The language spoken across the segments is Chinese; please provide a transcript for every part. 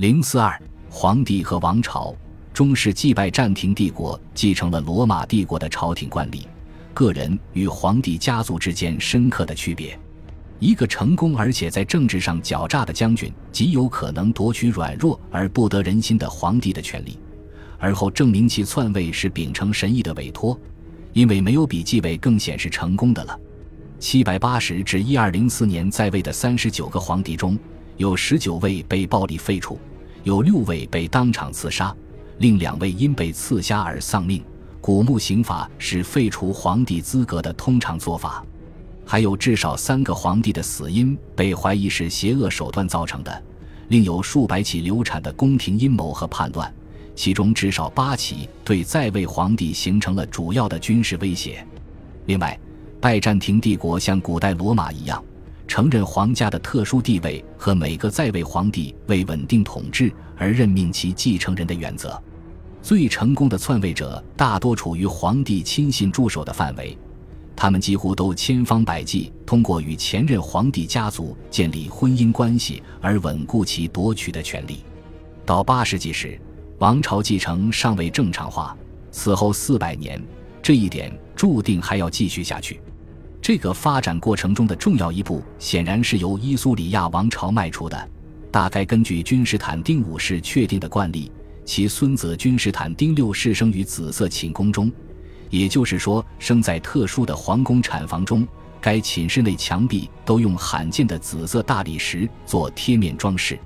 零四二，皇帝和王朝。中世纪拜占庭帝国继承了罗马帝国的朝廷惯例，个人与皇帝家族之间深刻的区别。一个成功而且在政治上狡诈的将军，极有可能夺取软弱而不得人心的皇帝的权利，而后证明其篡位是秉承神意的委托，因为没有比继位更显示成功的了。七百八十至一二零四年在位的三十九个皇帝中，有十九位被暴力废除，有六位被当场刺杀。另两位因被刺杀而丧命。古墓刑法是废除皇帝资格的通常做法。还有至少三个皇帝的死因被怀疑是邪恶手段造成的。另有数百起流产的宫廷阴谋和叛乱，其中至少八起对在位皇帝形成了主要的军事威胁。另外，拜占庭帝国像古代罗马一样，承认皇家的特殊地位和每个在位皇帝为稳定统治而任命其继承人的原则。最成功的篡位者大多处于皇帝亲信助手的范围，他们几乎都千方百计通过与前任皇帝家族建立婚姻关系而稳固其夺取的权利。到八世纪时，王朝继承尚未正常化，此后四百年，这一点注定还要继续下去。这个发展过程中的重要一步，显然是由伊苏里亚王朝迈出的。大概根据君士坦丁五世确定的惯例。其孙子君士坦丁六世生于紫色寝宫中，也就是说，生在特殊的皇宫产房中。该寝室内墙壁都用罕见的紫色大理石做贴面装饰。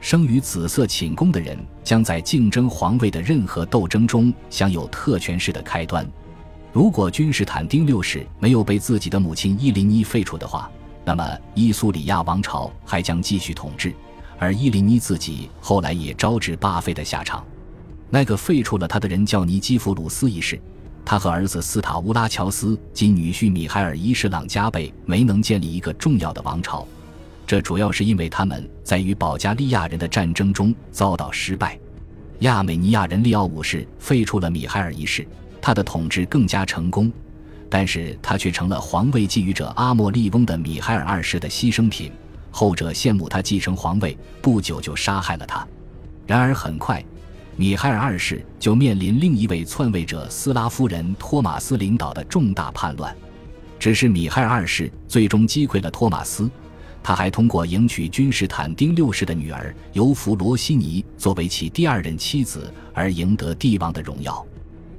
生于紫色寝宫的人将在竞争皇位的任何斗争中享有特权式的开端。如果君士坦丁六世没有被自己的母亲伊琳妮废除的话，那么伊苏里亚王朝还将继续统治。而伊琳妮自己后来也招致罢废的下场。那个废除了他的人叫尼基弗鲁斯一世，他和儿子斯塔乌拉乔斯及女婿米海尔一世朗加贝没能建立一个重要的王朝，这主要是因为他们在与保加利亚人的战争中遭到失败。亚美尼亚人利奥五世废除了米海尔一世，他的统治更加成功，但是他却成了皇位觊觎者阿莫利翁的米海尔二世的牺牲品。后者羡慕他继承皇位，不久就杀害了他。然而很快，米海尔二世就面临另一位篡位者斯拉夫人托马斯领导的重大叛乱。只是米海尔二世最终击溃了托马斯，他还通过迎娶君士坦丁六世的女儿尤弗罗西尼作为其第二任妻子而赢得帝王的荣耀。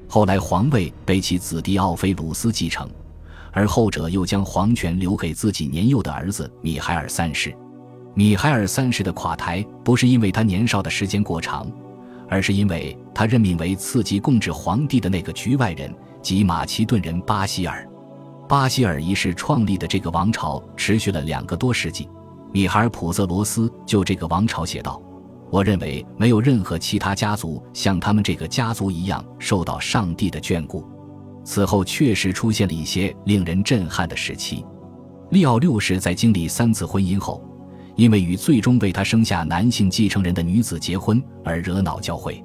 后来皇位被其子弟奥菲鲁斯继承。而后者又将皇权留给自己年幼的儿子米海尔三世。米海尔三世的垮台不是因为他年少的时间过长，而是因为他任命为次级共治皇帝的那个局外人即马其顿人巴希尔。巴希尔一世创立的这个王朝持续了两个多世纪。米海尔普泽罗斯就这个王朝写道：“我认为没有任何其他家族像他们这个家族一样受到上帝的眷顾。”此后确实出现了一些令人震撼的时期。利奥六世在经历三次婚姻后，因为与最终为他生下男性继承人的女子结婚而惹恼教会。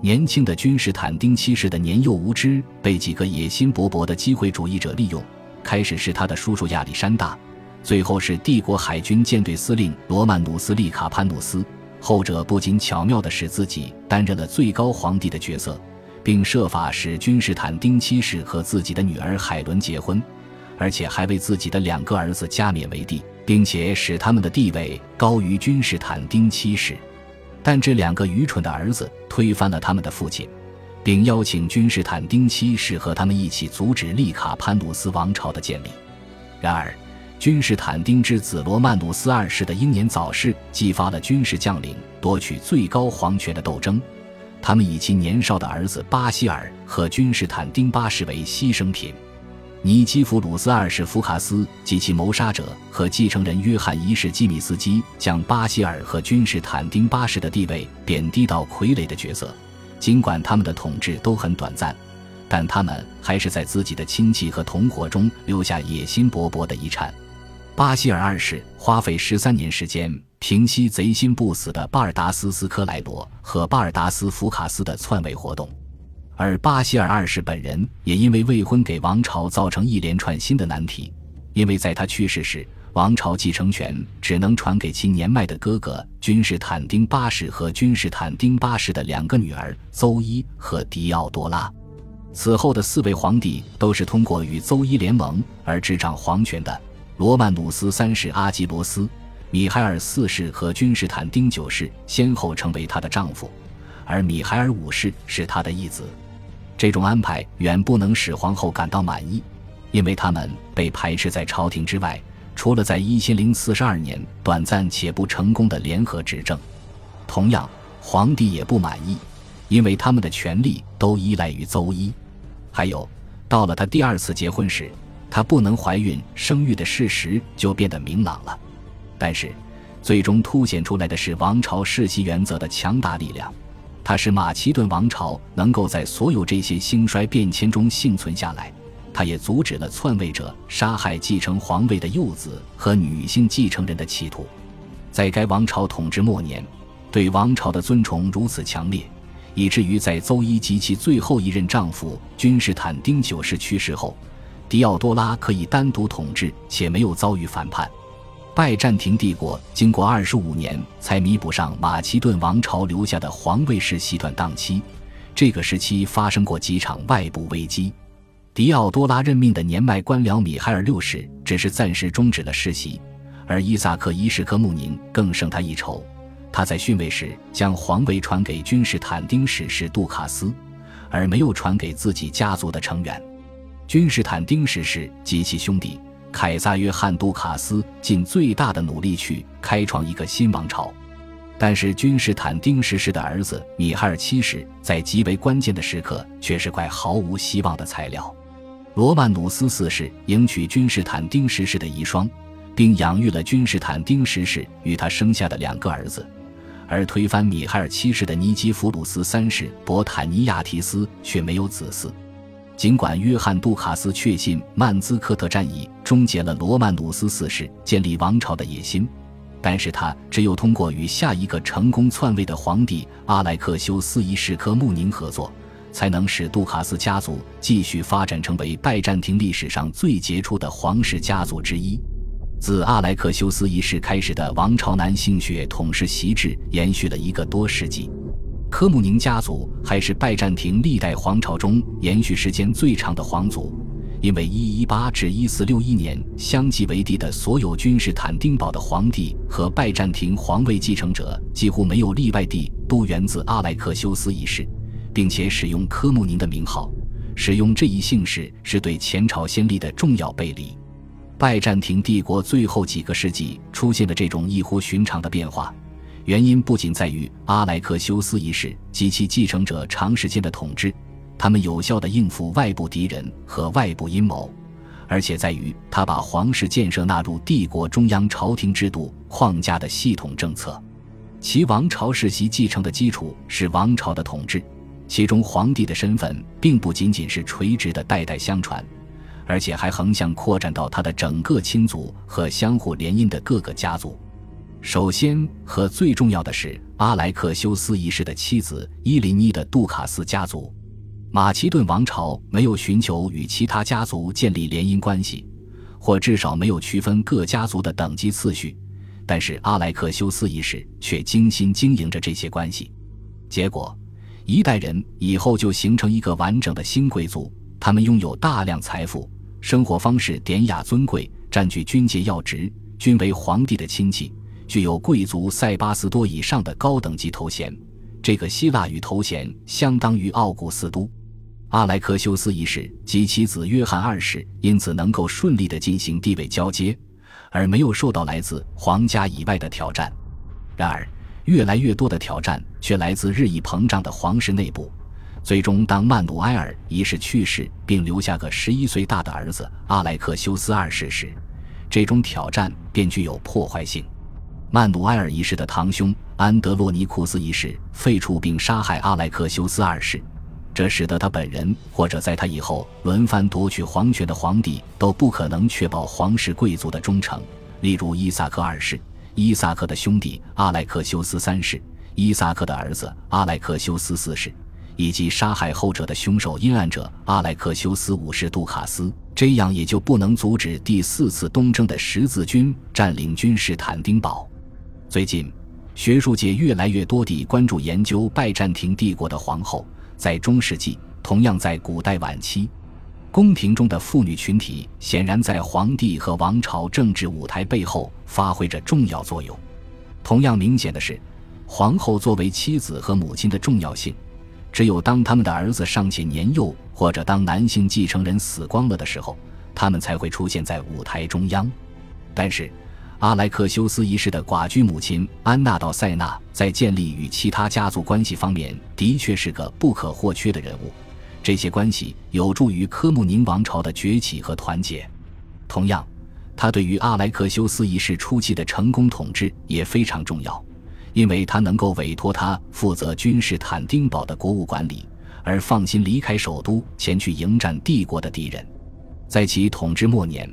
年轻的君士坦丁七世的年幼无知被几个野心勃勃的机会主义者利用。开始是他的叔叔亚历山大，最后是帝国海军舰队司令罗曼努斯·利卡潘努斯。后者不仅巧妙地使自己担任了最高皇帝的角色。并设法使君士坦丁七世和自己的女儿海伦结婚，而且还为自己的两个儿子加冕为帝，并且使他们的地位高于君士坦丁七世。但这两个愚蠢的儿子推翻了他们的父亲，并邀请君士坦丁七世和他们一起阻止利卡潘努斯王朝的建立。然而，君士坦丁之子罗曼努斯二世的英年早逝，激发了军事将领夺取最高皇权的斗争。他们以其年少的儿子巴希尔和君士坦丁八世为牺牲品。尼基弗鲁斯二世福卡斯及其谋杀者和继承人约翰一世基米斯基将巴希尔和君士坦丁八世的地位贬低到傀儡的角色。尽管他们的统治都很短暂，但他们还是在自己的亲戚和同伙中留下野心勃勃的遗产。巴希尔二世花费十三年时间。平息贼心不死的巴尔达斯斯科莱罗和巴尔达斯福卡斯的篡位活动，而巴希尔二世本人也因为未婚给王朝造成一连串新的难题。因为在他去世时，王朝继承权只能传给其年迈的哥哥君士坦丁八世和君士坦丁八世的两个女儿邹伊和狄奥多拉。此后的四位皇帝都是通过与邹伊联盟而执掌皇权的。罗曼努斯三世阿基罗斯、米海尔四世和君士坦丁九世先后成为他的丈夫，而米海尔五世是他的义子。这种安排远不能使皇后感到满意，因为他们被排斥在朝廷之外。除了在一千零四十二年短暂且不成功的联合执政，同样，皇帝也不满意，因为他们的权力都依赖于邹伊。还有，到了他第二次结婚时，她不能怀孕生育的事实就变得明朗了。但是，最终凸显出来的是王朝世袭原则的强大力量，它使马其顿王朝能够在所有这些兴衰变迁中幸存下来。他也阻止了篡位者杀害继承皇位的幼子和女性继承人的企图。在该王朝统治末年，对王朝的尊崇如此强烈，以至于在邹伊及其最后一任丈夫君士坦丁九世去世后，狄奥多拉可以单独统治且没有遭遇反叛。拜占庭帝国经过二十五年才弥补上马其顿王朝留下的皇位世袭断档期。这个时期发生过几场外部危机。迪奥多拉任命的年迈官僚米海尔六世只是暂时终止了世袭，而伊萨克一世科穆宁更胜他一筹。他在逊位时将皇位传给君士坦丁十世杜卡斯，而没有传给自己家族的成员。君士坦丁十世及其兄弟凯撒约翰杜卡斯尽最大的努力去开创一个新王朝，但是君士坦丁十世的儿子米海尔七世在极为关键的时刻却是块毫无希望的材料。罗曼努斯四世迎娶君士坦丁十世的遗孀，并养育了君士坦丁十世与他生下的两个儿子，而推翻米海尔七世的尼基弗鲁斯三世伯坦尼亚提斯却没有子嗣。尽管约翰杜卡斯确信曼兹科特战役终结了罗曼努斯四世建立王朝的野心，但是他只有通过与下一个成功篡位的皇帝阿莱克修斯一世科穆宁合作。才能使杜卡斯家族继续发展成为拜占庭历史上最杰出的皇室家族之一。自阿莱克修斯一世开始的王朝男性血统氏袭制延续了一个多世纪。科穆宁家族还是拜占庭历代皇朝中延续时间最长的皇族，因为118至1461年相继为帝的所有君士坦丁堡的皇帝和拜占庭皇位继承者几乎没有例外地都源自阿莱克修斯一世。并且使用科穆宁的名号，使用这一姓氏是对前朝先例的重要背离。拜占庭帝国最后几个世纪出现了这种异乎寻常的变化，原因不仅在于阿莱克修斯一世及其继承者长时间的统治，他们有效地应付外部敌人和外部阴谋，而且在于他把皇室建设纳入帝国中央朝廷制度框架的系统政策。其王朝世袭继承的基础是王朝的统治。其中，皇帝的身份并不仅仅是垂直的代代相传，而且还横向扩展到他的整个亲族和相互联姻的各个家族。首先和最重要的是阿莱克修斯一世的妻子伊琳妮的杜卡斯家族。马其顿王朝没有寻求与其他家族建立联姻关系，或至少没有区分各家族的等级次序，但是阿莱克修斯一世却精心经营着这些关系，结果。一代人以后就形成一个完整的新贵族，他们拥有大量财富，生活方式典雅尊贵，占据军界要职，均为皇帝的亲戚，具有贵族塞巴斯多以上的高等级头衔。这个希腊语头衔相当于奥古斯都。阿莱克修斯一世及其子约翰二世因此能够顺利地进行地位交接，而没有受到来自皇家以外的挑战。然而，越来越多的挑战却来自日益膨胀的皇室内部。最终，当曼努埃尔一世去世，并留下个十一岁大的儿子阿莱克修斯二世时，这种挑战便具有破坏性。曼努埃尔一世的堂兄安德洛尼库斯一世废黜并杀害阿莱克修斯二世，这使得他本人或者在他以后轮番夺取皇权的皇帝都不可能确保皇室贵族的忠诚，例如伊萨克二世。伊萨克的兄弟阿莱克修斯三世，伊萨克的儿子阿莱克修斯四世，以及杀害后者的凶手阴暗者阿莱克修斯五世杜卡斯，这样也就不能阻止第四次东征的十字军占领君士坦丁堡。最近，学术界越来越多地关注研究拜占庭帝国的皇后，在中世纪，同样在古代晚期，宫廷中的妇女群体显然在皇帝和王朝政治舞台背后发挥着重要作用。同样明显的是，皇后作为妻子和母亲的重要性。只有当他们的儿子尚且年幼，或者当男性继承人死光了的时候，他们才会出现在舞台中央。但是，阿莱克修斯一世的寡居母亲安娜道塞纳在建立与其他家族关系方面的确是个不可或缺的人物。这些关系有助于科穆宁王朝的崛起和团结。同样，他对于阿莱克修斯一世初期的成功统治也非常重要。因为他能够委托他负责君士坦丁堡的国务管理，而放心离开首都前去迎战帝国的敌人。在其统治末年，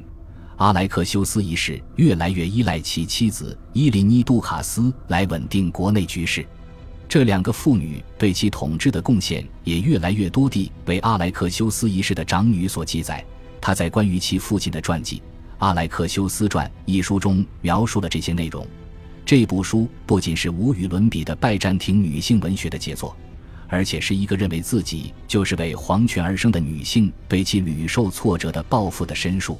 阿莱克修斯一世越来越依赖其妻子伊琳妮杜卡斯来稳定国内局势。这两个妇女对其统治的贡献也越来越多地为阿莱克修斯一世的长女所记载。她在关于其父亲的传记《阿莱克修斯传》一书中描述了这些内容。这部书不仅是无与伦比的拜占庭女性文学的杰作，而且是一个认为自己就是为皇权而生的女性对其屡受挫折的报复的申述。